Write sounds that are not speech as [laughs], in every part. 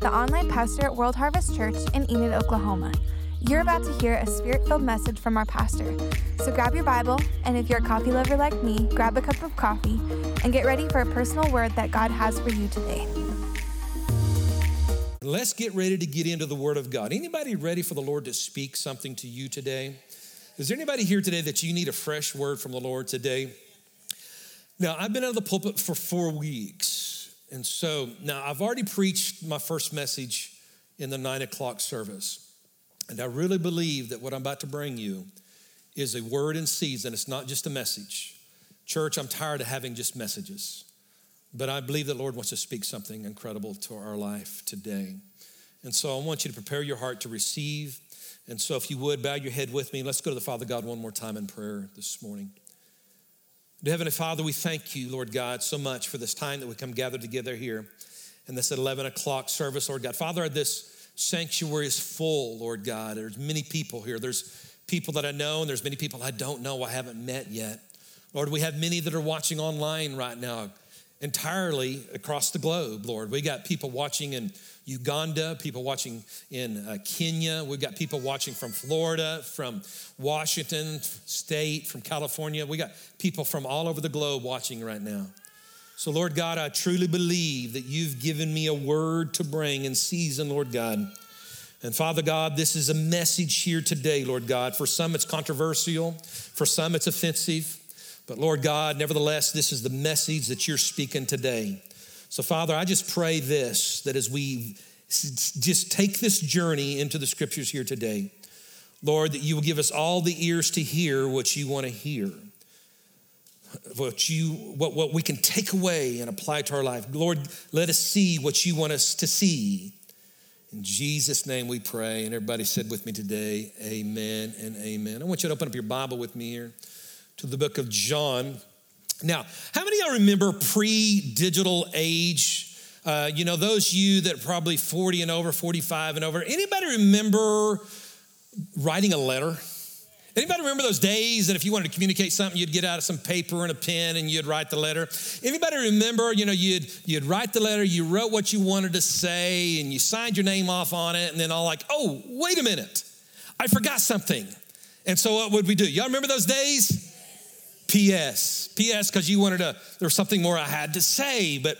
the online pastor at World Harvest Church in Enid, Oklahoma. You're about to hear a spirit filled message from our pastor. So grab your Bible, and if you're a coffee lover like me, grab a cup of coffee and get ready for a personal word that God has for you today. Let's get ready to get into the Word of God. Anybody ready for the Lord to speak something to you today? Is there anybody here today that you need a fresh word from the Lord today? Now, I've been out of the pulpit for four weeks. And so now I've already preached my first message in the nine o'clock service. And I really believe that what I'm about to bring you is a word in season. It's not just a message. Church, I'm tired of having just messages. But I believe the Lord wants to speak something incredible to our life today. And so I want you to prepare your heart to receive. And so if you would, bow your head with me. Let's go to the Father God one more time in prayer this morning. Dear Heavenly Father, we thank you, Lord God, so much for this time that we come gathered together here in this 11 o'clock service, Lord God. Father, this sanctuary is full, Lord God. There's many people here. There's people that I know, and there's many people I don't know, I haven't met yet. Lord, we have many that are watching online right now, entirely across the globe, Lord. We got people watching in Uganda, people watching in uh, Kenya. We've got people watching from Florida, from Washington State, from California. We got people from all over the globe watching right now. So, Lord God, I truly believe that you've given me a word to bring in season, Lord God. And Father God, this is a message here today, Lord God. For some, it's controversial, for some, it's offensive. But Lord God, nevertheless, this is the message that you're speaking today. So, Father, I just pray this that as we just take this journey into the scriptures here today, Lord, that you will give us all the ears to hear what you want to hear what you what, what we can take away and apply to our life. Lord let us see what you want us to see. In jesus name we pray and everybody said with me today amen and amen. I want you to open up your bible with me here to the book of john now how many of y'all remember pre-digital age uh, you know those you that probably 40 and over 45 and over anybody remember writing a letter Anybody remember those days that if you wanted to communicate something, you'd get out of some paper and a pen and you'd write the letter? Anybody remember, you know, you'd you'd write the letter, you wrote what you wanted to say, and you signed your name off on it, and then all like, oh, wait a minute, I forgot something. And so what would we do? Y'all remember those days? P.S. P.S. because you wanted to, there was something more I had to say. But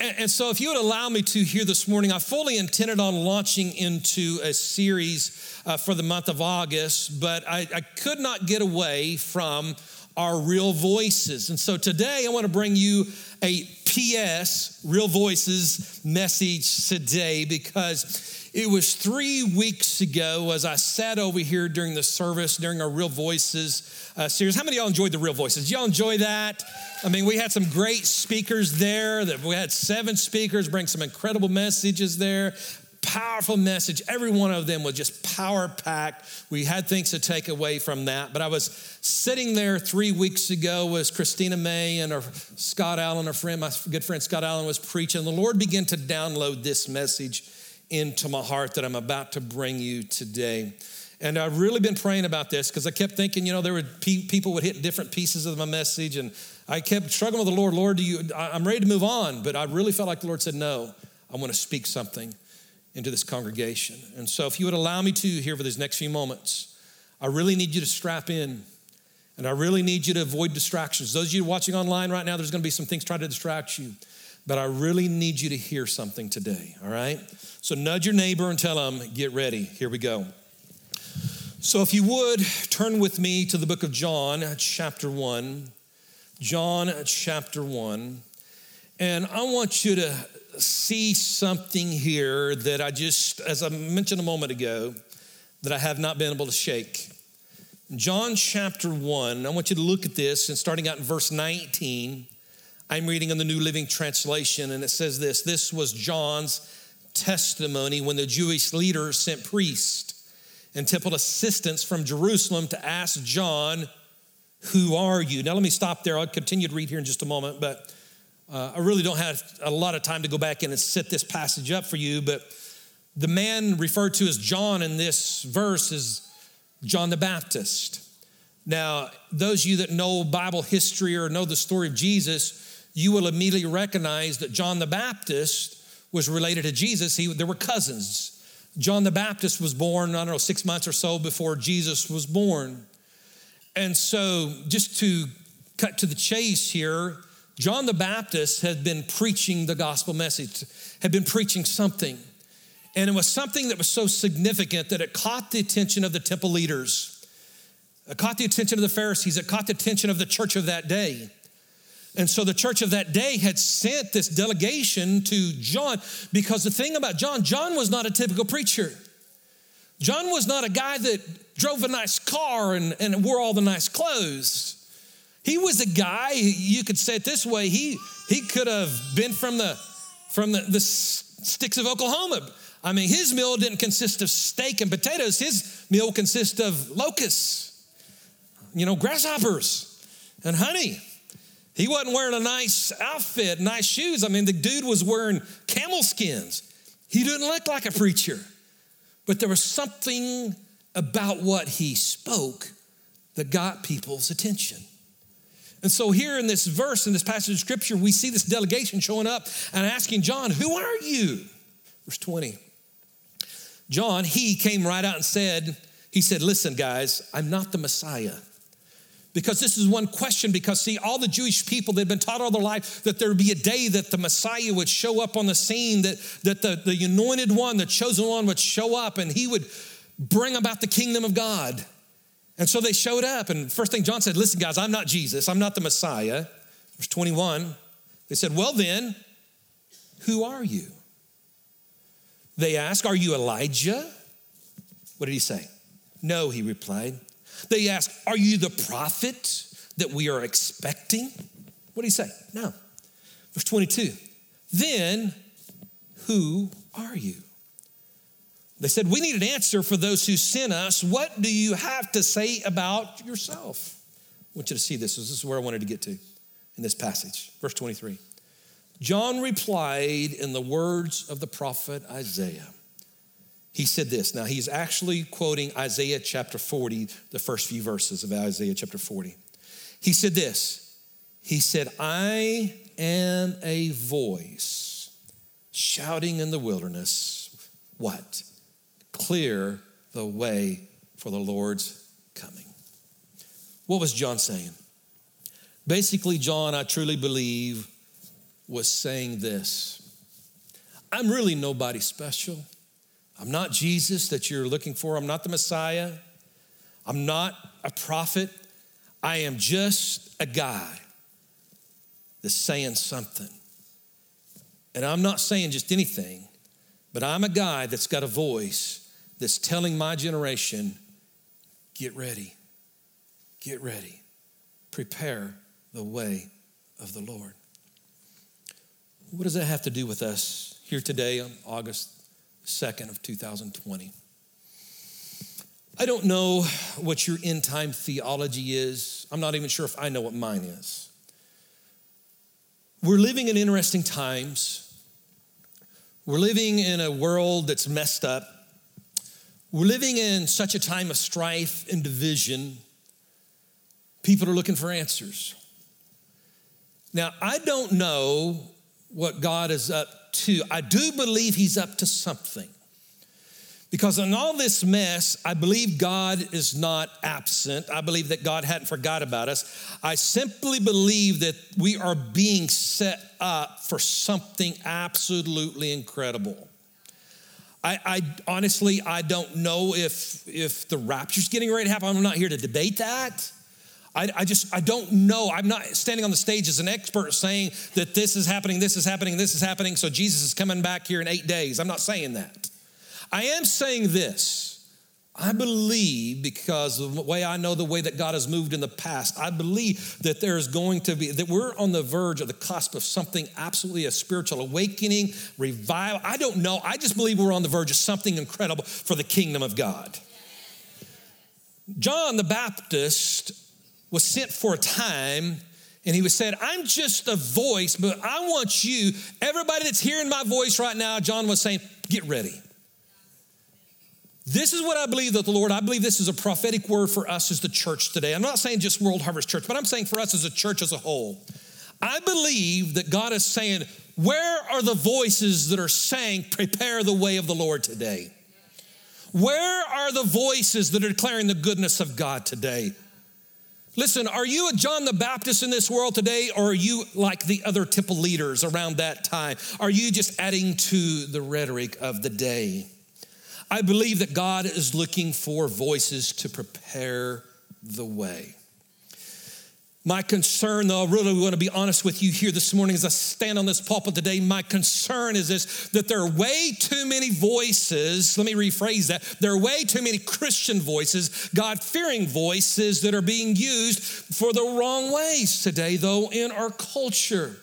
and, and so if you would allow me to here this morning, I fully intended on launching into a series uh, for the month of August, but I, I could not get away from our real voices. And so today I want to bring you a PS, Real Voices message today because it was three weeks ago as I sat over here during the service, during our Real Voices uh, series. How many of y'all enjoyed the Real Voices? Y'all enjoy that? I mean, we had some great speakers there. That we had seven speakers bring some incredible messages there powerful message. Every one of them was just power packed. We had things to take away from that. But I was sitting there three weeks ago was Christina May and our Scott Allen, our friend, my good friend Scott Allen was preaching. The Lord began to download this message into my heart that I'm about to bring you today. And I've really been praying about this because I kept thinking, you know, there would people would hit different pieces of my message, and I kept struggling with the Lord. Lord, do you? I'm ready to move on, but I really felt like the Lord said, no. I want to speak something into this congregation. And so, if you would allow me to here for these next few moments, I really need you to strap in. And I really need you to avoid distractions. Those of you watching online right now, there's going to be some things trying to distract you. But I really need you to hear something today, all right? So nudge your neighbor and tell them, get ready. Here we go. So if you would, turn with me to the book of John, chapter 1. John, chapter 1. And I want you to see something here that I just, as I mentioned a moment ago, that I have not been able to shake. John chapter 1, I want you to look at this, and starting out in verse 19, I'm reading in the New Living Translation, and it says this This was John's testimony when the Jewish leaders sent priests and temple assistants from Jerusalem to ask John, Who are you? Now, let me stop there. I'll continue to read here in just a moment, but uh, I really don't have a lot of time to go back in and set this passage up for you, but the man referred to as John in this verse is John the Baptist. Now, those of you that know Bible history or know the story of Jesus, you will immediately recognize that John the Baptist was related to Jesus. He, there were cousins. John the Baptist was born, I don't know, six months or so before Jesus was born. And so, just to cut to the chase here, John the Baptist had been preaching the gospel message, had been preaching something. And it was something that was so significant that it caught the attention of the temple leaders. It caught the attention of the Pharisees. It caught the attention of the church of that day. And so the church of that day had sent this delegation to John because the thing about John, John was not a typical preacher. John was not a guy that drove a nice car and, and wore all the nice clothes. He was a guy, you could say it this way, he, he could have been from the from the, the sticks of Oklahoma. I mean, his meal didn't consist of steak and potatoes. His meal consisted of locusts, you know, grasshoppers and honey. He wasn't wearing a nice outfit, nice shoes. I mean, the dude was wearing camel skins. He didn't look like a preacher, but there was something about what he spoke that got people's attention. And so, here in this verse, in this passage of scripture, we see this delegation showing up and asking John, Who are you? Verse 20. John, he came right out and said, He said, Listen, guys, I'm not the Messiah because this is one question because see all the jewish people they've been taught all their life that there would be a day that the messiah would show up on the scene that, that the, the anointed one the chosen one would show up and he would bring about the kingdom of god. And so they showed up and first thing john said listen guys i'm not jesus. I'm not the messiah. Verse 21 they said well then who are you? They asked are you elijah? What did he say? No he replied they ask, Are you the prophet that we are expecting? What do you say? No. Verse 22. Then who are you? They said, We need an answer for those who sent us. What do you have to say about yourself? I want you to see this. This is where I wanted to get to in this passage. Verse 23. John replied in the words of the prophet Isaiah he said this. Now, he's actually quoting Isaiah chapter 40, the first few verses of Isaiah chapter 40. He said this He said, I am a voice shouting in the wilderness, what? Clear the way for the Lord's coming. What was John saying? Basically, John, I truly believe, was saying this I'm really nobody special. I'm not Jesus that you're looking for. I'm not the Messiah. I'm not a prophet. I am just a guy that's saying something. And I'm not saying just anything, but I'm a guy that's got a voice that's telling my generation get ready, get ready, prepare the way of the Lord. What does that have to do with us here today on August 2nd of 2020. I don't know what your end time theology is. I'm not even sure if I know what mine is. We're living in interesting times. We're living in a world that's messed up. We're living in such a time of strife and division. People are looking for answers. Now, I don't know what God is up to. I do believe He's up to something. Because in all this mess, I believe God is not absent. I believe that God hadn't forgot about us. I simply believe that we are being set up for something absolutely incredible. I, I, honestly, I don't know if if the rapture's getting ready to happen. I'm not here to debate that. I, I, just, I don't know. I'm not standing on the stage as an expert saying that this is happening, this is happening, this is happening, so Jesus is coming back here in eight days. I'm not saying that. I am saying this. I believe, because of the way I know the way that God has moved in the past, I believe that there is going to be, that we're on the verge of the cusp of something absolutely a spiritual awakening, revival. I don't know. I just believe we're on the verge of something incredible for the kingdom of God. John the Baptist was sent for a time and he was said, I'm just a voice, but I want you, everybody that's hearing my voice right now, John was saying, get ready. This is what I believe that the Lord, I believe this is a prophetic word for us as the church today. I'm not saying just World Harvest Church, but I'm saying for us as a church as a whole. I believe that God is saying, where are the voices that are saying, prepare the way of the Lord today? Where are the voices that are declaring the goodness of God today? Listen, are you a John the Baptist in this world today, or are you like the other temple leaders around that time? Are you just adding to the rhetoric of the day? I believe that God is looking for voices to prepare the way. My concern, though, I really want to be honest with you here this morning as I stand on this pulpit today. My concern is this that there are way too many voices. Let me rephrase that. There are way too many Christian voices, God fearing voices that are being used for the wrong ways today, though, in our culture.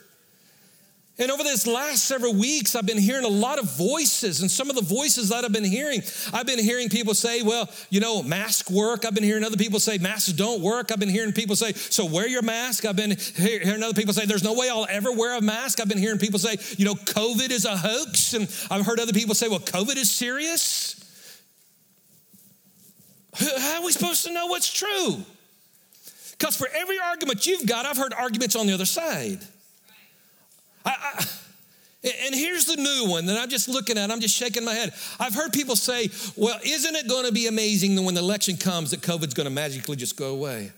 And over this last several weeks, I've been hearing a lot of voices. And some of the voices that I've been hearing, I've been hearing people say, well, you know, mask work. I've been hearing other people say masks don't work. I've been hearing people say, so wear your mask. I've been hearing other people say, there's no way I'll ever wear a mask. I've been hearing people say, you know, COVID is a hoax. And I've heard other people say, well, COVID is serious. How are we supposed to know what's true? Because for every argument you've got, I've heard arguments on the other side. I, I, and here's the new one that I'm just looking at, I'm just shaking my head. I've heard people say, well, isn't it going to be amazing that when the election comes that COVID's going to magically just go away?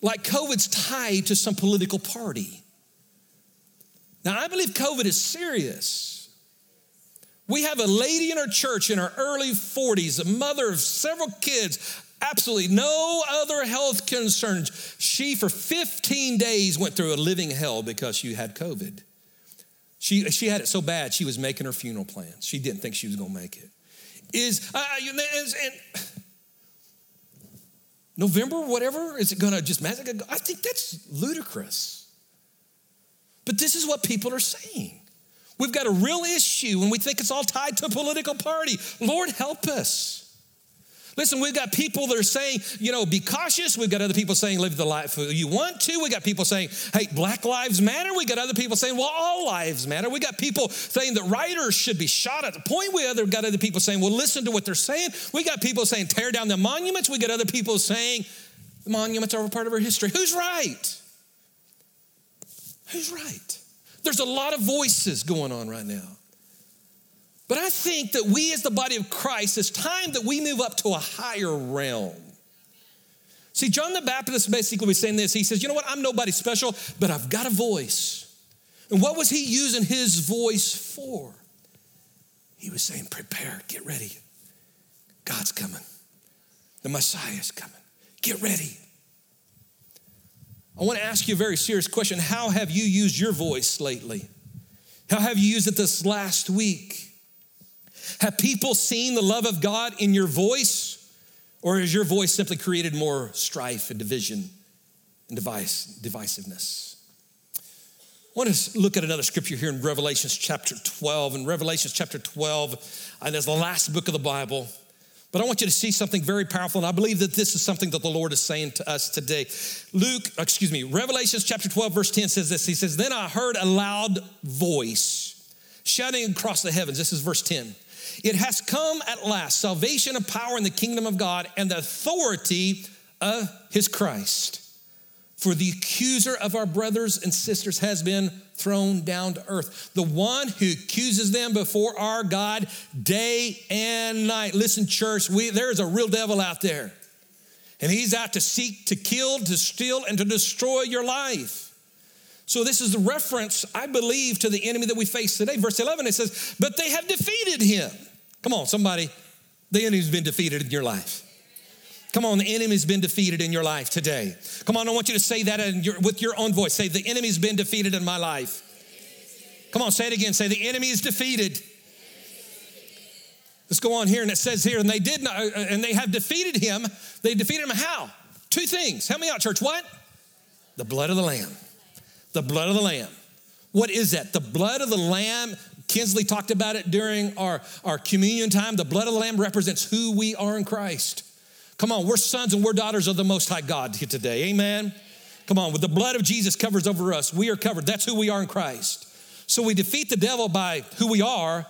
Like COVID's tied to some political party. Now, I believe COVID is serious. We have a lady in our church in her early 40s, a mother of several kids, absolutely no other health concerns. She, for 15 days, went through a living hell because she had COVID. She, she had it so bad, she was making her funeral plans. She didn't think she was going to make it. Is, uh, is November, whatever, is it going to just magically I think that's ludicrous. But this is what people are saying. We've got a real issue and we think it's all tied to a political party. Lord, help us. Listen, we've got people that are saying, you know, be cautious. We've got other people saying, live the life you want to. We got people saying, hey, black lives matter. We got other people saying, well, all lives matter. We got people saying that writers should be shot at the point. We other got other people saying, well, listen to what they're saying. We got people saying, tear down the monuments. We got other people saying, the monuments are a part of our history. Who's right? Who's right? There's a lot of voices going on right now. But I think that we, as the body of Christ, it's time that we move up to a higher realm. See, John the Baptist basically was saying this. He says, You know what? I'm nobody special, but I've got a voice. And what was he using his voice for? He was saying, Prepare, get ready. God's coming, the Messiah's coming. Get ready. I want to ask you a very serious question. How have you used your voice lately? How have you used it this last week? Have people seen the love of God in your voice? Or has your voice simply created more strife and division and device, divisiveness? I want to look at another scripture here in Revelations chapter 12. In Revelations chapter 12, uh, and there's the last book of the Bible. But I want you to see something very powerful, and I believe that this is something that the Lord is saying to us today. Luke, excuse me, Revelations chapter 12, verse 10 says this. He says, Then I heard a loud voice shouting across the heavens. This is verse 10. It has come at last salvation of power in the kingdom of God and the authority of his Christ. For the accuser of our brothers and sisters has been thrown down to earth. The one who accuses them before our God day and night. Listen, church, we, there's a real devil out there. And he's out to seek, to kill, to steal, and to destroy your life. So, this is the reference, I believe, to the enemy that we face today. Verse 11, it says, But they have defeated him. Come on, somebody. The enemy's been defeated in your life. Come on, the enemy's been defeated in your life today. Come on, I want you to say that your, with your own voice. Say, The enemy's been defeated in my life. Come on, say it again. Say, The enemy is defeated. Let's go on here, and it says here, and they did not, uh, and they have defeated him. They defeated him how? Two things. Help me out, church. What? The blood of the Lamb. The blood of the Lamb. What is that? The blood of the Lamb Kinsley talked about it during our, our communion time. The blood of the Lamb represents who we are in Christ. Come on, we're sons and we're daughters of the Most High God here today. Amen. Come on, with the blood of Jesus covers over us, we are covered. That's who we are in Christ. So we defeat the devil by who we are,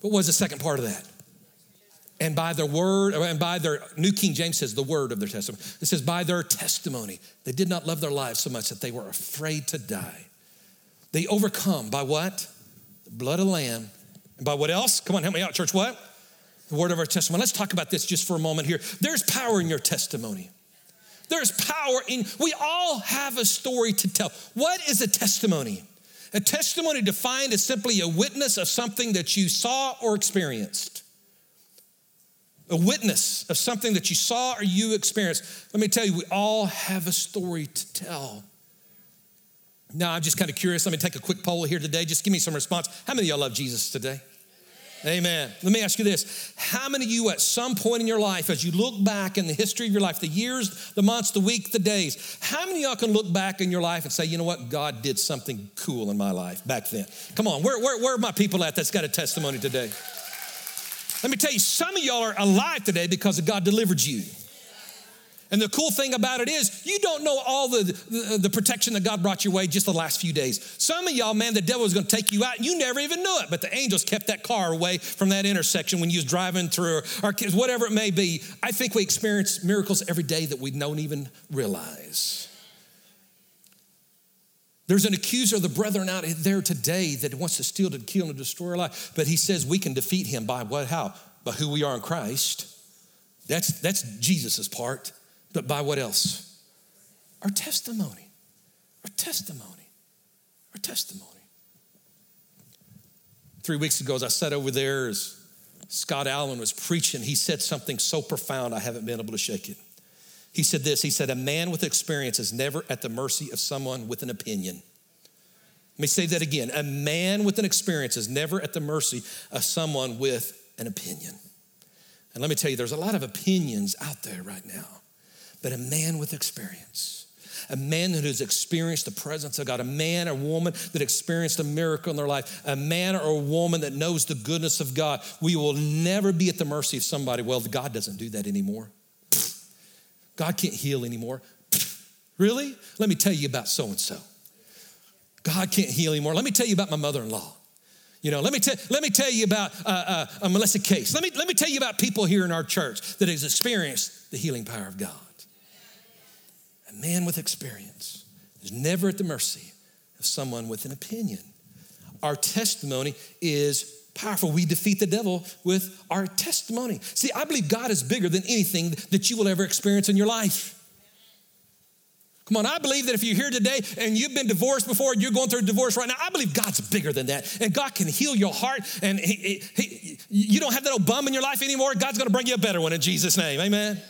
but what's the second part of that? And by their word, and by their, New King James says the word of their testimony. It says, by their testimony. They did not love their lives so much that they were afraid to die. They overcome by what? The blood of Lamb. And by what else? Come on, help me out, church. What? The word of our testimony. Let's talk about this just for a moment here. There's power in your testimony. There's power in, we all have a story to tell. What is a testimony? A testimony defined as simply a witness of something that you saw or experienced. A witness of something that you saw or you experienced. Let me tell you, we all have a story to tell. Now, I'm just kind of curious. Let me take a quick poll here today. Just give me some response. How many of y'all love Jesus today? Amen. Let me ask you this. How many of you at some point in your life, as you look back in the history of your life, the years, the months, the week, the days, how many of y'all can look back in your life and say, you know what, God did something cool in my life back then? Come on, where, where, where are my people at that's got a testimony today? Let me tell you, some of y'all are alive today because God delivered you. And the cool thing about it is, you don't know all the, the, the, protection that God brought your way just the last few days. Some of y'all, man, the devil was gonna take you out and you never even knew it, but the angels kept that car away from that intersection when you was driving through, or, kids, whatever it may be. I think we experience miracles every day that we don't even realize. There's an accuser of the brethren out there today that wants to steal, to kill, and destroy our life, but he says we can defeat him by what? How? By who we are in Christ. That's, that's Jesus' part. But by what else? Our testimony. Our testimony. Our testimony. Three weeks ago, as I sat over there, as Scott Allen was preaching, he said something so profound I haven't been able to shake it. He said this He said, A man with experience is never at the mercy of someone with an opinion. Let me say that again. A man with an experience is never at the mercy of someone with an opinion. And let me tell you, there's a lot of opinions out there right now but a man with experience. A man that has experienced the presence of God, a man or woman that experienced a miracle in their life, a man or a woman that knows the goodness of God. We will never be at the mercy of somebody. Well, God doesn't do that anymore. God can't heal anymore. Really? Let me tell you about so and so. God can't heal anymore. Let me tell you about my mother in law. You know, let me, tell, let me tell you about uh, uh, Melissa Case. Let me, let me tell you about people here in our church that has experienced the healing power of God A man with experience is never at the mercy of someone with an opinion. Our testimony is powerful. We defeat the devil with our testimony. See, I believe God is bigger than anything that you will ever experience in your life. Come on, I believe that if you're here today and you've been divorced before, you're going through a divorce right now, I believe God's bigger than that. And God can heal your heart. And he, he, he, you don't have that old bum in your life anymore. God's going to bring you a better one in Jesus' name. Amen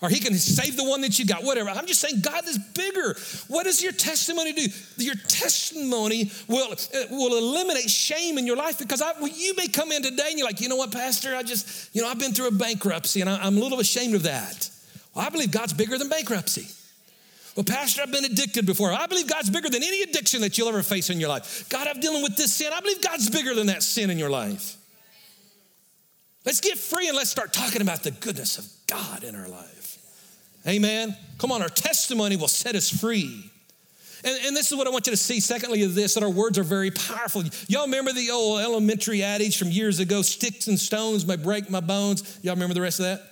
or he can save the one that you got, whatever. I'm just saying God is bigger. What does your testimony do? Your testimony will, uh, will eliminate shame in your life because I, you may come in today and you're like, you know what, Pastor, I just, you know, I've been through a bankruptcy and I, I'm a little ashamed of that. Well, I believe God's bigger than bankruptcy. Well, Pastor, I've been addicted before. I believe God's bigger than any addiction that you'll ever face in your life. God, I'm dealing with this sin. I believe God's bigger than that sin in your life. Let's get free and let's start talking about the goodness of God in our life. Amen. Come on, our testimony will set us free. And, and, this is what I want you to see. Secondly, of this, that our words are very powerful. Y'all remember the old elementary adage from years ago sticks and stones may break my bones? Y'all remember the rest of that?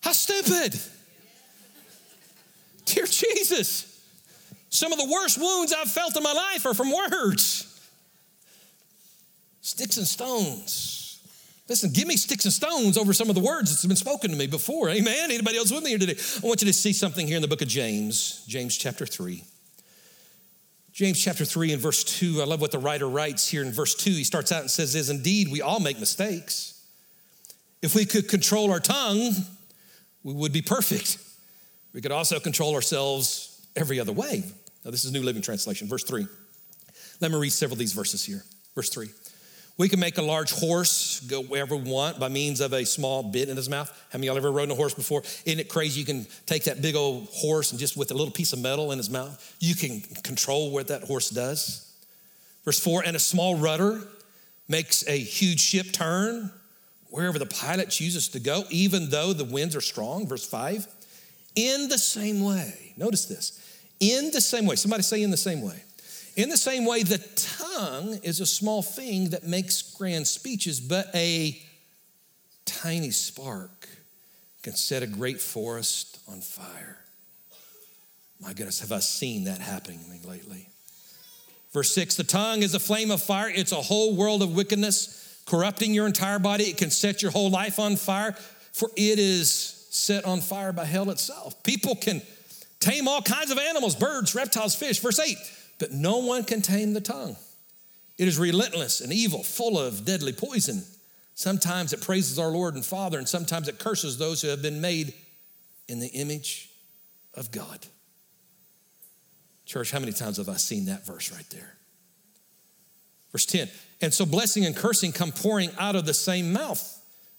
How stupid. Dear Jesus, some of the worst wounds I've felt in my life are from words. Sticks and stones. Listen, give me sticks and stones over some of the words that's been spoken to me before. Amen. Anybody else with me here today? I want you to see something here in the book of James, James chapter 3. James chapter 3 and verse 2. I love what the writer writes here in verse 2. He starts out and says, Is indeed we all make mistakes. If we could control our tongue, we would be perfect. We could also control ourselves every other way. Now, this is New Living Translation, verse 3. Let me read several of these verses here. Verse 3. We can make a large horse go wherever we want by means of a small bit in his mouth. Have y'all ever rode a horse before? Isn't it crazy? You can take that big old horse and just with a little piece of metal in his mouth, you can control what that horse does. Verse four, and a small rudder makes a huge ship turn wherever the pilot chooses to go, even though the winds are strong. Verse five, in the same way, notice this, in the same way, somebody say in the same way. In the same way, the tongue is a small thing that makes grand speeches, but a tiny spark can set a great forest on fire. My goodness, have I seen that happening lately? Verse six the tongue is a flame of fire, it's a whole world of wickedness, corrupting your entire body. It can set your whole life on fire, for it is set on fire by hell itself. People can tame all kinds of animals, birds, reptiles, fish. Verse eight, but no one can tame the tongue. It is relentless and evil, full of deadly poison. Sometimes it praises our Lord and Father, and sometimes it curses those who have been made in the image of God. Church, how many times have I seen that verse right there? Verse 10 And so blessing and cursing come pouring out of the same mouth.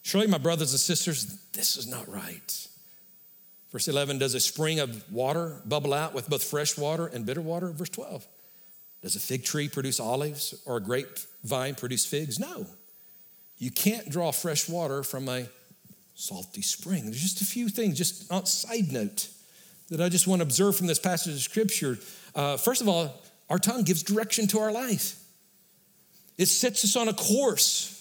Surely, my brothers and sisters, this is not right. Verse 11 Does a spring of water bubble out with both fresh water and bitter water? Verse 12 Does a fig tree produce olives or a grapevine produce figs? No. You can't draw fresh water from a salty spring. There's just a few things, just on side note, that I just want to observe from this passage of scripture. Uh, first of all, our tongue gives direction to our life. It sets us on a course.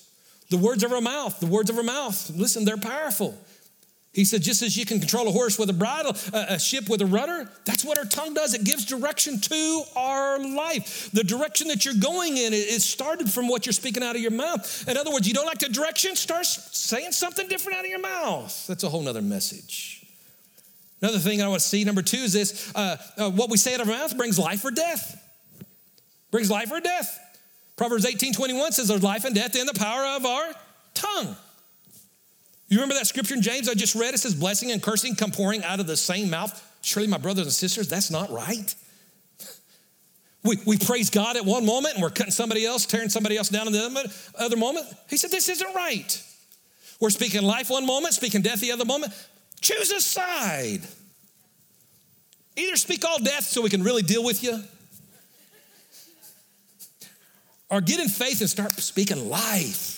The words of our mouth, the words of our mouth, listen, they're powerful. He said, just as you can control a horse with a bridle, a ship with a rudder, that's what our tongue does. It gives direction to our life. The direction that you're going in, it started from what you're speaking out of your mouth. In other words, you don't like the direction, start saying something different out of your mouth. That's a whole nother message. Another thing I want to see, number two, is this uh, uh, what we say out of our mouth brings life or death. Brings life or death. Proverbs 18 21 says, There's life and death in the power of our tongue. You remember that scripture in James I just read? It says, Blessing and cursing come pouring out of the same mouth. Surely, my brothers and sisters, that's not right. We, we praise God at one moment and we're cutting somebody else, tearing somebody else down in the other moment. He said, This isn't right. We're speaking life one moment, speaking death the other moment. Choose a side. Either speak all death so we can really deal with you, or get in faith and start speaking life.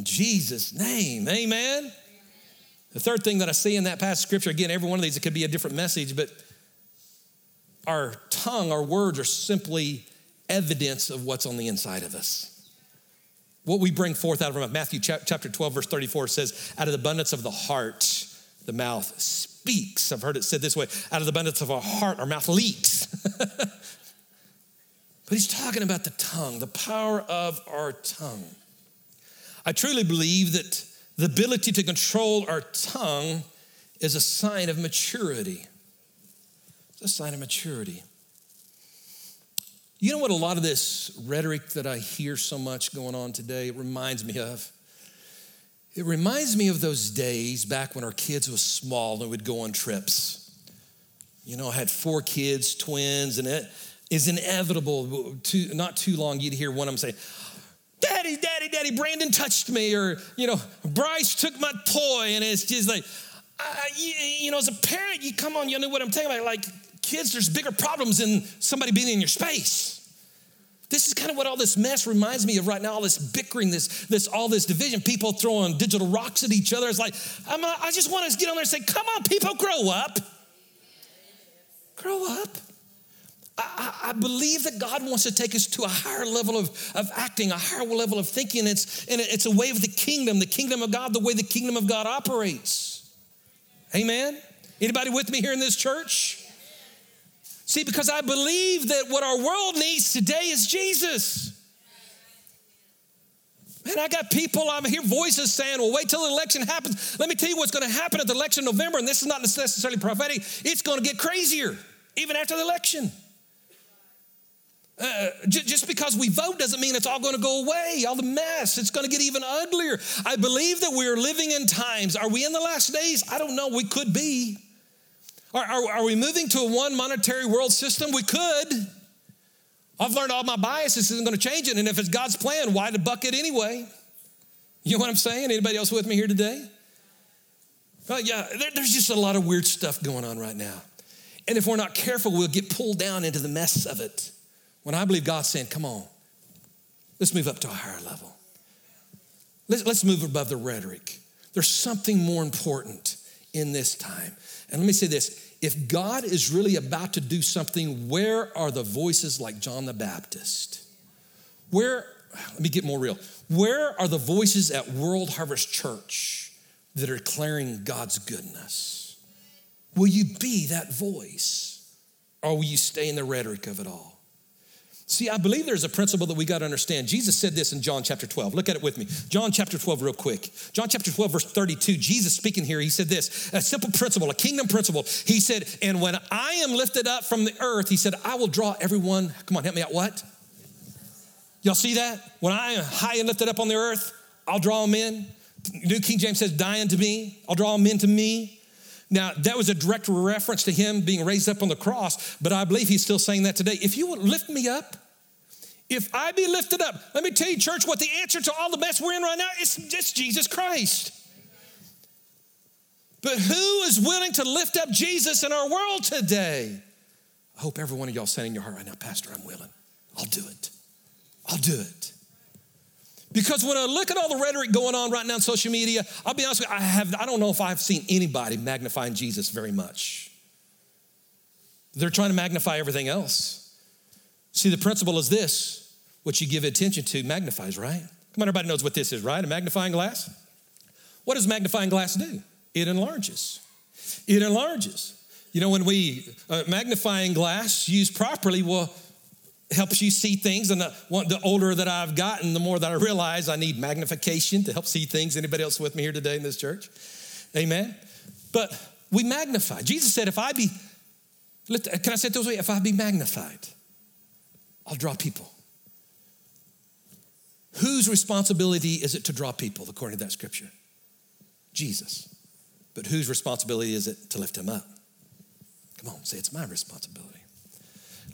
Jesus' name, amen. The third thing that I see in that passage of scripture, again, every one of these, it could be a different message, but our tongue, our words are simply evidence of what's on the inside of us. What we bring forth out of our mouth. Matthew chapter 12, verse 34 says, Out of the abundance of the heart, the mouth speaks. I've heard it said this way out of the abundance of our heart, our mouth leaks. [laughs] but he's talking about the tongue, the power of our tongue. I truly believe that the ability to control our tongue is a sign of maturity. It's a sign of maturity. You know what a lot of this rhetoric that I hear so much going on today reminds me of? It reminds me of those days back when our kids were small and we'd go on trips. You know, I had four kids, twins, and it is inevitable. Not too long, you'd hear one of them say, Daddy, Daddy, Daddy, Brandon touched me, or, you know, Bryce took my toy, and it's just like, you, know, as a parent, you come on, you know what I'm talking about. Like, kids, there's bigger problems than somebody being in your space. This is kind of what all this mess reminds me of right now, all this bickering, this, this, all this division, people throwing digital rocks at each other. It's like, I'm I just want to get on there and say, come on, people, grow up. Grow up. I, believe that God wants to take us to a higher level of, of acting, a higher level of thinking. It's, and it's a way of the kingdom, the kingdom of God, the way the kingdom of God operates. Amen? Anybody with me here in this church? See, because I believe that what our world needs today is Jesus. Man, I got people, I hear voices saying, well, wait till the election happens. Let me tell you what's going to happen at the election in November, and this is not necessarily prophetic. It's going to get crazier, even after the election. Uh, j- just because we vote doesn't mean it's all going to go away, all the mess. It's going to get even uglier. I believe that we're living in times. Are we in the last days? I don't know. We could be. Are, are, are we moving to a one monetary world system? We could. I've learned all my biases isn't going to change it. And if it's God's plan, why the bucket anyway? You know what I'm saying? Anybody else with me here today? Well, yeah, there, there's just a lot of weird stuff going on right now. And if we're not careful, we'll get pulled down into the mess of it. When I believe God's saying, come on, let's move up to a higher level. Let's, let's move above the rhetoric. There's something more important in this time. And let me say this if God is really about to do something, where are the voices like John the Baptist? Where, let me get more real. Where are the voices at World Harvest Church that are declaring God's goodness? Will you be that voice? Or will you stay in the rhetoric of it all? See, I believe there's a principle that we got to understand. Jesus said this in John chapter 12. Look at it with me. John chapter 12, real quick. John chapter 12, verse 32. Jesus speaking here, he said this a simple principle, a kingdom principle. He said, And when I am lifted up from the earth, he said, I will draw everyone. Come on, help me out. What? Y'all see that? When I am high and lifted up on the earth, I'll draw them in. New King James says, dying to me. I'll draw them into me. Now, that was a direct reference to him being raised up on the cross, but I believe he's still saying that today. If you would lift me up, if I be lifted up, let me tell you, church, what the answer to all the mess we're in right now is just Jesus Christ. But who is willing to lift up Jesus in our world today? I hope every one of y'all saying in your heart right now, Pastor, I'm willing. I'll do it. I'll do it. Because when I look at all the rhetoric going on right now on social media, I'll be honest with you, I have I don't know if I've seen anybody magnifying Jesus very much. They're trying to magnify everything else. See, the principle is this what you give attention to magnifies, right? Come on, everybody knows what this is, right? A magnifying glass? What does magnifying glass do? It enlarges. It enlarges. You know, when we, uh, magnifying glass used properly will helps you see things. And the, the older that I've gotten, the more that I realize I need magnification to help see things. Anybody else with me here today in this church? Amen. But we magnify. Jesus said, if I be, can I say it this way? If I be magnified, I'll draw people. Whose responsibility is it to draw people, according to that scripture? Jesus. But whose responsibility is it to lift him up? Come on, say it's my responsibility.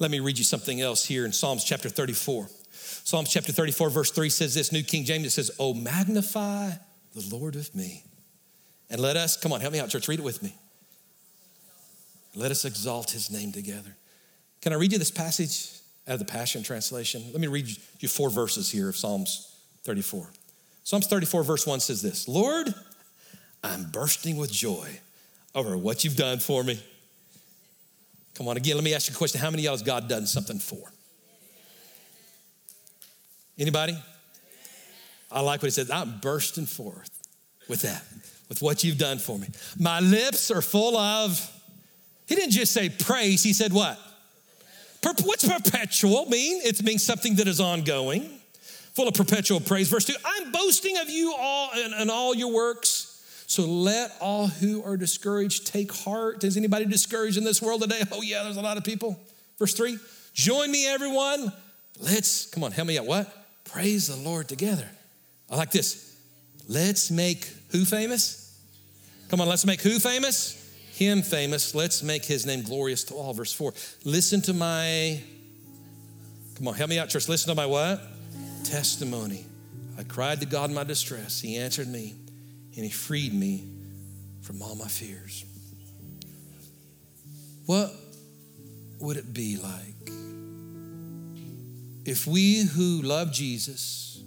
Let me read you something else here in Psalms chapter 34. Psalms chapter 34, verse 3 says this New King James, it says, Oh, magnify the Lord with me. And let us, come on, help me out, church, read it with me. Let us exalt his name together. Can I read you this passage out of the Passion Translation? Let me read you four verses here of Psalms 34. Psalms 34, verse 1 says this Lord, I'm bursting with joy over what you've done for me. Come on, again, let me ask you a question. How many of y'all has God done something for? Anybody? I like what he says. I'm bursting forth with that, with what you've done for me. My lips are full of, he didn't just say praise, he said what? What's perpetual mean? It means something that is ongoing, full of perpetual praise. Verse 2 I'm boasting of you all and, and all your works. So let all who are discouraged take heart. Is anybody discouraged in this world today? Oh, yeah, there's a lot of people. Verse three, join me, everyone. Let's, come on, help me out. What? Praise the Lord together. I like this. Let's make who famous? Come on, let's make who famous? Him famous. Let's make his name glorious to all. Verse four. Listen to my, come on, help me out, church. Listen to my what? Testimony. I cried to God in my distress. He answered me and He freed me from all my fears. What would it be like if we who love Jesus,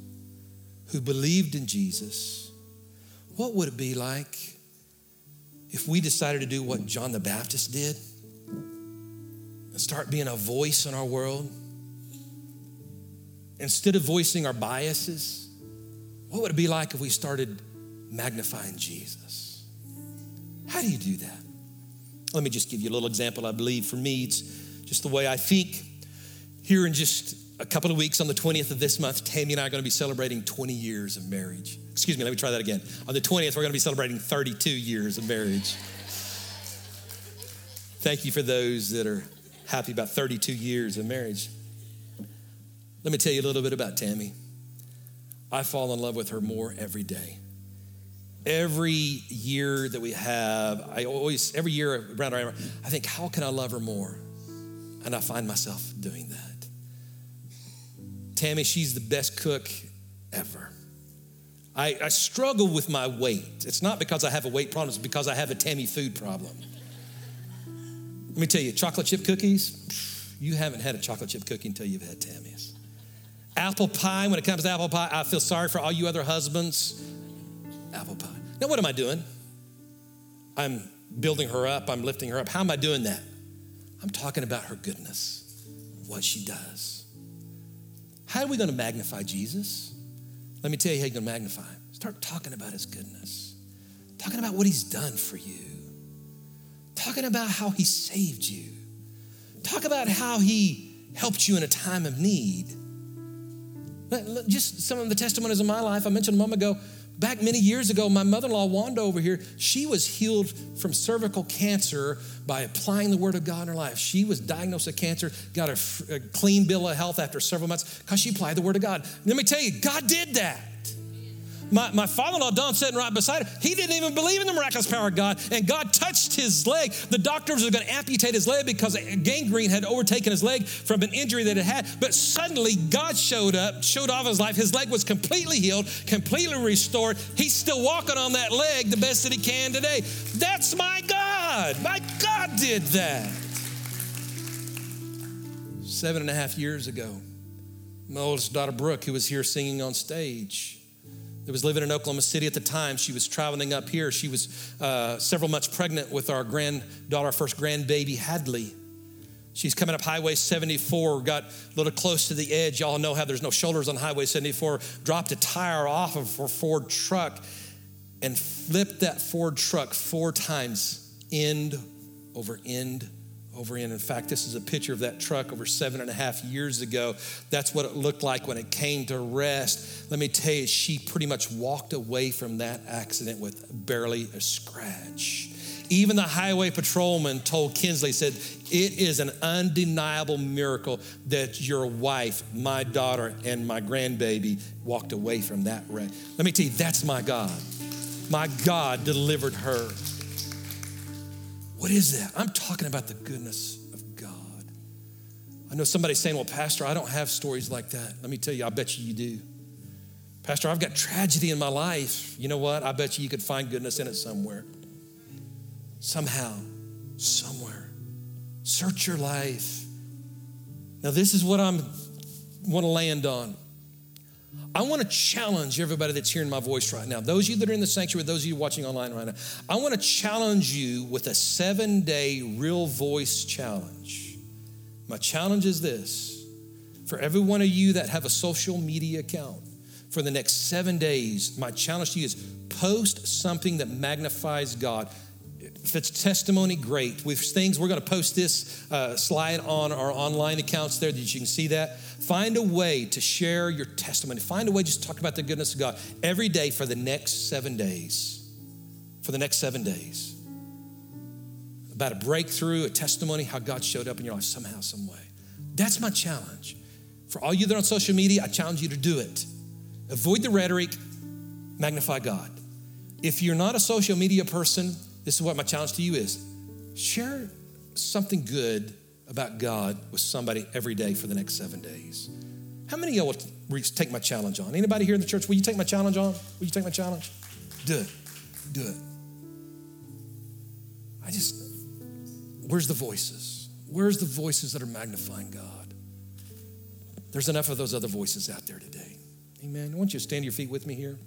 who believed in Jesus, what would it be like if we decided to do what John the Baptist did and start being a voice in our world? Instead of voicing our biases, what would it be like if we started magnifying Jesus. How do you do that? Let me just give you a little example. I believe for me, it's just the way I think. Here in just a couple of weeks, on the 20th of this month, Tammy and I are going to be celebrating 20 years of marriage. Excuse me, let me try that again. On the 20th, we're going to be celebrating 32 years of marriage. Thank you for those that are happy about 32 years of marriage. Let me tell you a little bit about Tammy. I fall in love with her more every day every year that we have, I always, every year around our, I think, how can I love her more? And I find myself doing that. Tammy, she's the best cook ever. I, I struggle with my weight. It's not because I have a weight problem, it's because I have a Tammy food problem. Let me tell you, chocolate chip cookies, you haven't had a chocolate chip cookie until you've had Tammy's. Apple pie, when it comes to apple pie, I feel sorry for all you other husbands apple pie. Now, what am I doing? I'm building her up, I'm lifting her up. How am I doing that? I'm talking about her goodness, what she does. How are we going to magnify Jesus? Let me tell you how you're going to magnify him. Start talking about his goodness, talking about what he's done for you, talking about how he saved you, Talk about how he helped you in a time of need. Just some of the testimonies of my life. I mentioned a moment ago, back many years ago, my mother in law, Wanda, over here, she was healed from cervical cancer by applying the Word of God in her life. She was diagnosed with cancer, got a, a clean bill of health after several months because she applied the Word of God. Let me tell you, God did that. My, my father in law, Don, sitting right beside him, he didn't even believe in the miraculous power of God, and God touched his leg. The doctors were going to amputate his leg because gangrene had overtaken his leg from an injury that it had. But suddenly, God showed up, showed off his life. His leg was completely healed, completely restored. He's still walking on that leg the best that he can today. That's my God. My God did that. Seven and a half years ago, my oldest daughter, Brooke, who was here singing on stage, that was living in Oklahoma City at the time. She was traveling up here. She was uh, several months pregnant with our granddaughter, our first grandbaby, Hadley. She's coming up Highway 74, got a little close to the edge. Y'all know how there's no shoulders on Highway 74. Dropped a tire off of her Ford truck and flipped that Ford truck four times, end over end over in. In fact, this is a picture of that truck over seven and a half years ago. That's what it looked like when it came to rest. Let me tell you, she pretty much walked away from that accident with barely a scratch. Even the highway patrolman told Kinsley, said, It is an undeniable miracle that your wife, my daughter, and my grandbaby walked away from that wreck. Let me tell you, that's my God. My God delivered her. What is that? I'm talking about the goodness of God. I know somebody saying, Well, Pastor, I don't have stories like that. Let me tell you, I bet you you do. Pastor, I've got tragedy in my life. You know what? I bet you you could find goodness in it somewhere. Somehow, somewhere. Search your life. Now, this is what I'm want to land on. I want to challenge everybody that's hearing my voice right now. Those of you that are in the sanctuary, those of you watching online right now, I want to challenge you with a seven day real voice challenge. My challenge is this for every one of you that have a social media account, for the next seven days, my challenge to you is post something that magnifies God. If it's testimony, great. With things, we're going to post this uh, slide on our online accounts there that you can see that. Find a way to share your testimony. Find a way just talk about the goodness of God every day for the next seven days. For the next seven days. About a breakthrough, a testimony, how God showed up in your life somehow, some way. That's my challenge. For all you that are on social media, I challenge you to do it. Avoid the rhetoric, magnify God. If you're not a social media person, this is what my challenge to you is share something good about God with somebody every day for the next seven days. How many of y'all will take my challenge on? Anybody here in the church, will you take my challenge on? Will you take my challenge? Do it. Do it. I just, where's the voices? Where's the voices that are magnifying God? There's enough of those other voices out there today. Amen. I want you to stand your feet with me here.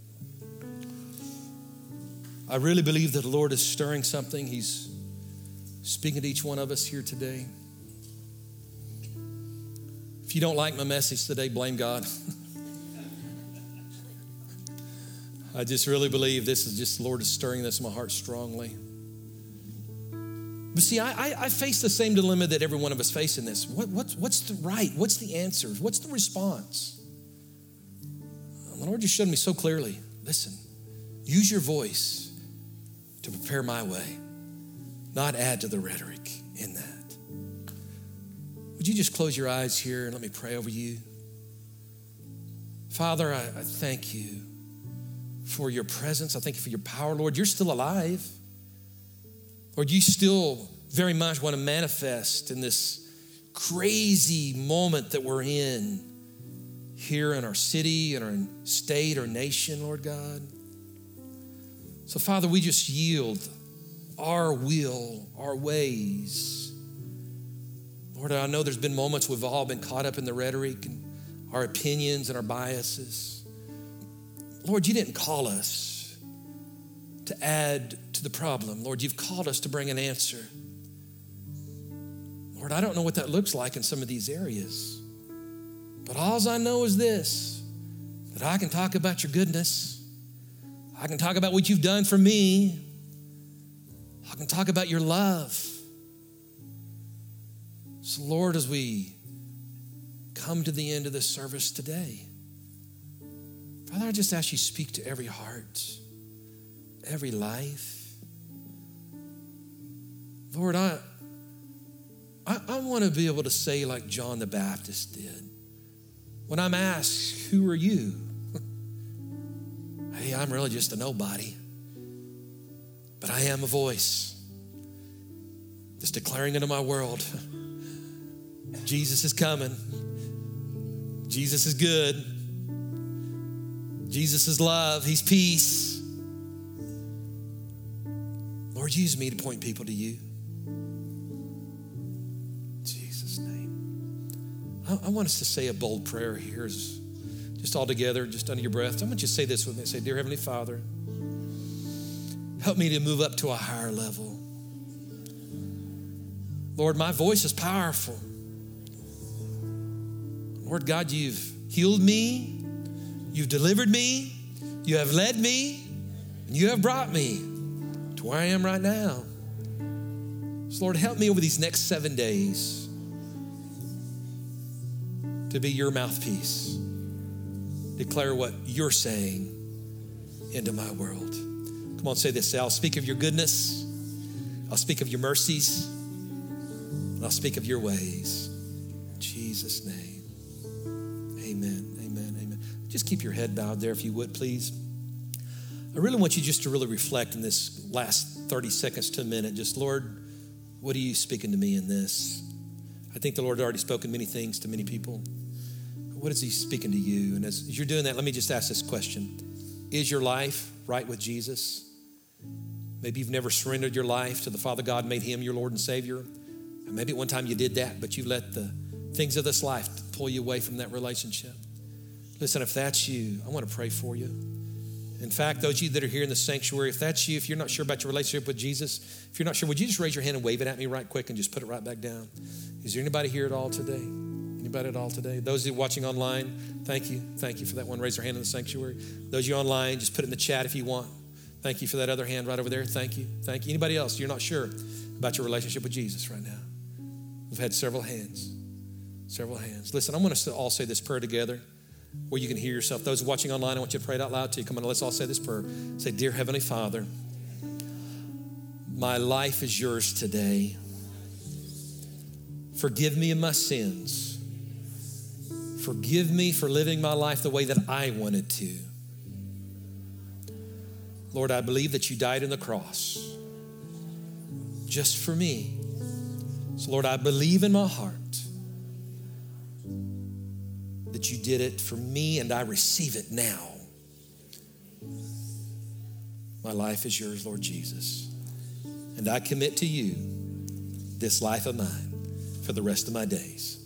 I really believe that the Lord is stirring something. He's speaking to each one of us here today. If you don't like my message today, blame God. [laughs] I just really believe this is just the Lord is stirring this in my heart strongly. But see, I, I, I, face the same dilemma that every one of us face in this. What, what's, what's the right? What's the answer? What's the response? The Lord just showed me so clearly. Listen, use your voice to prepare my way, not add to the rhetoric. Would you just close your eyes here and let me pray over you? Father, I, I thank you for your presence. I thank you for your power, Lord. You're still alive. Lord, you still very much want to manifest in this crazy moment that we're in here in our city, in our state, or nation, Lord God. So, Father, we just yield our will, our ways. Lord, I know there's been moments we've all been caught up in the rhetoric and our opinions and our biases. Lord, you didn't call us to add to the problem. Lord, you've called us to bring an answer. Lord, I don't know what that looks like in some of these areas, but all I know is this that I can talk about your goodness. I can talk about what you've done for me. I can talk about your love. So, Lord, as we come to the end of this service today, Father, I just ask you speak to every heart, every life. Lord, I, I, I want to be able to say like John the Baptist did. When I'm asked, Who are you? [laughs] hey, I'm really just a nobody. But I am a voice just declaring into my world [laughs] Jesus is coming. Jesus is good. Jesus is love. He's peace. Lord, use me to point people to you. Jesus' name. I, I want us to say a bold prayer here, just all together, just under your breath. I want you to say this with me. Say, Dear Heavenly Father, help me to move up to a higher level. Lord, my voice is powerful. Lord God, you've healed me, you've delivered me, you have led me, and you have brought me to where I am right now. So, Lord, help me over these next seven days to be your mouthpiece, declare what you're saying into my world. Come on, say this. Say, I'll speak of your goodness, I'll speak of your mercies, and I'll speak of your ways. In Jesus' name. Just keep your head bowed there if you would, please. I really want you just to really reflect in this last 30 seconds to a minute. Just, Lord, what are you speaking to me in this? I think the Lord already spoken many things to many people. What is He speaking to you? And as, as you're doing that, let me just ask this question Is your life right with Jesus? Maybe you've never surrendered your life to the Father God, made Him your Lord and Savior. Maybe at one time you did that, but you let the things of this life pull you away from that relationship. Listen, if that's you, I want to pray for you. In fact, those of you that are here in the sanctuary, if that's you, if you're not sure about your relationship with Jesus, if you're not sure, would you just raise your hand and wave it at me right quick and just put it right back down? Is there anybody here at all today? Anybody at all today? Those of you watching online, thank you. Thank you for that one. Raise your hand in the sanctuary. Those of you online, just put it in the chat if you want. Thank you for that other hand right over there. Thank you. Thank you. Anybody else? You're not sure about your relationship with Jesus right now? We've had several hands. Several hands. Listen, I want us to all say this prayer together where you can hear yourself. Those watching online, I want you to pray it out loud too. Come on, let's all say this prayer. Say, Dear Heavenly Father, my life is yours today. Forgive me of my sins. Forgive me for living my life the way that I wanted to. Lord, I believe that you died on the cross just for me. So, Lord, I believe in my heart that you did it for me and I receive it now. My life is yours, Lord Jesus. And I commit to you this life of mine for the rest of my days.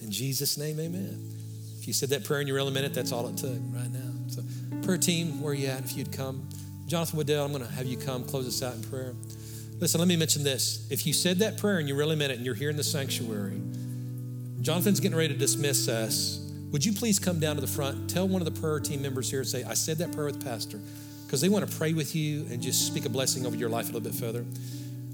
In Jesus' name, amen. If you said that prayer in your minute, that's all it took right now. So, prayer team, where you at? If you'd come. Jonathan Waddell, I'm going to have you come close us out in prayer. Listen, let me mention this. If you said that prayer and you really meant it and you're here in the sanctuary, Jonathan's getting ready to dismiss us. Would you please come down to the front? Tell one of the prayer team members here and say, I said that prayer with Pastor, because they want to pray with you and just speak a blessing over your life a little bit further.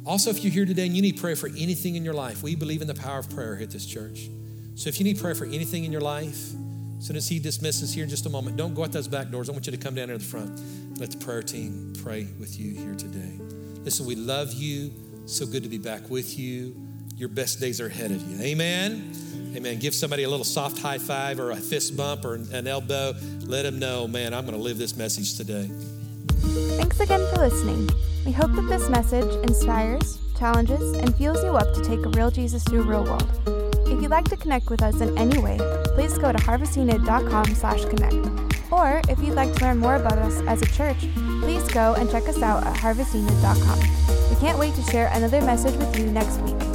Also, if you're here today and you need prayer for anything in your life, we believe in the power of prayer here at this church. So if you need prayer for anything in your life, as soon as he dismisses here in just a moment, don't go out those back doors. I want you to come down here to the front. Let the prayer team pray with you here today. Listen, we love you. So good to be back with you. Your best days are ahead of you. Amen. Amen. Give somebody a little soft high five or a fist bump or an elbow. Let them know, man, I'm going to live this message today. Thanks again for listening. We hope that this message inspires, challenges, and fuels you up to take a real Jesus to a real world. If you'd like to connect with us in any way, please go to harvestunit.com slash connect. Or if you'd like to learn more about us as a church, please go and check us out at harvestunit.com. We can't wait to share another message with you next week.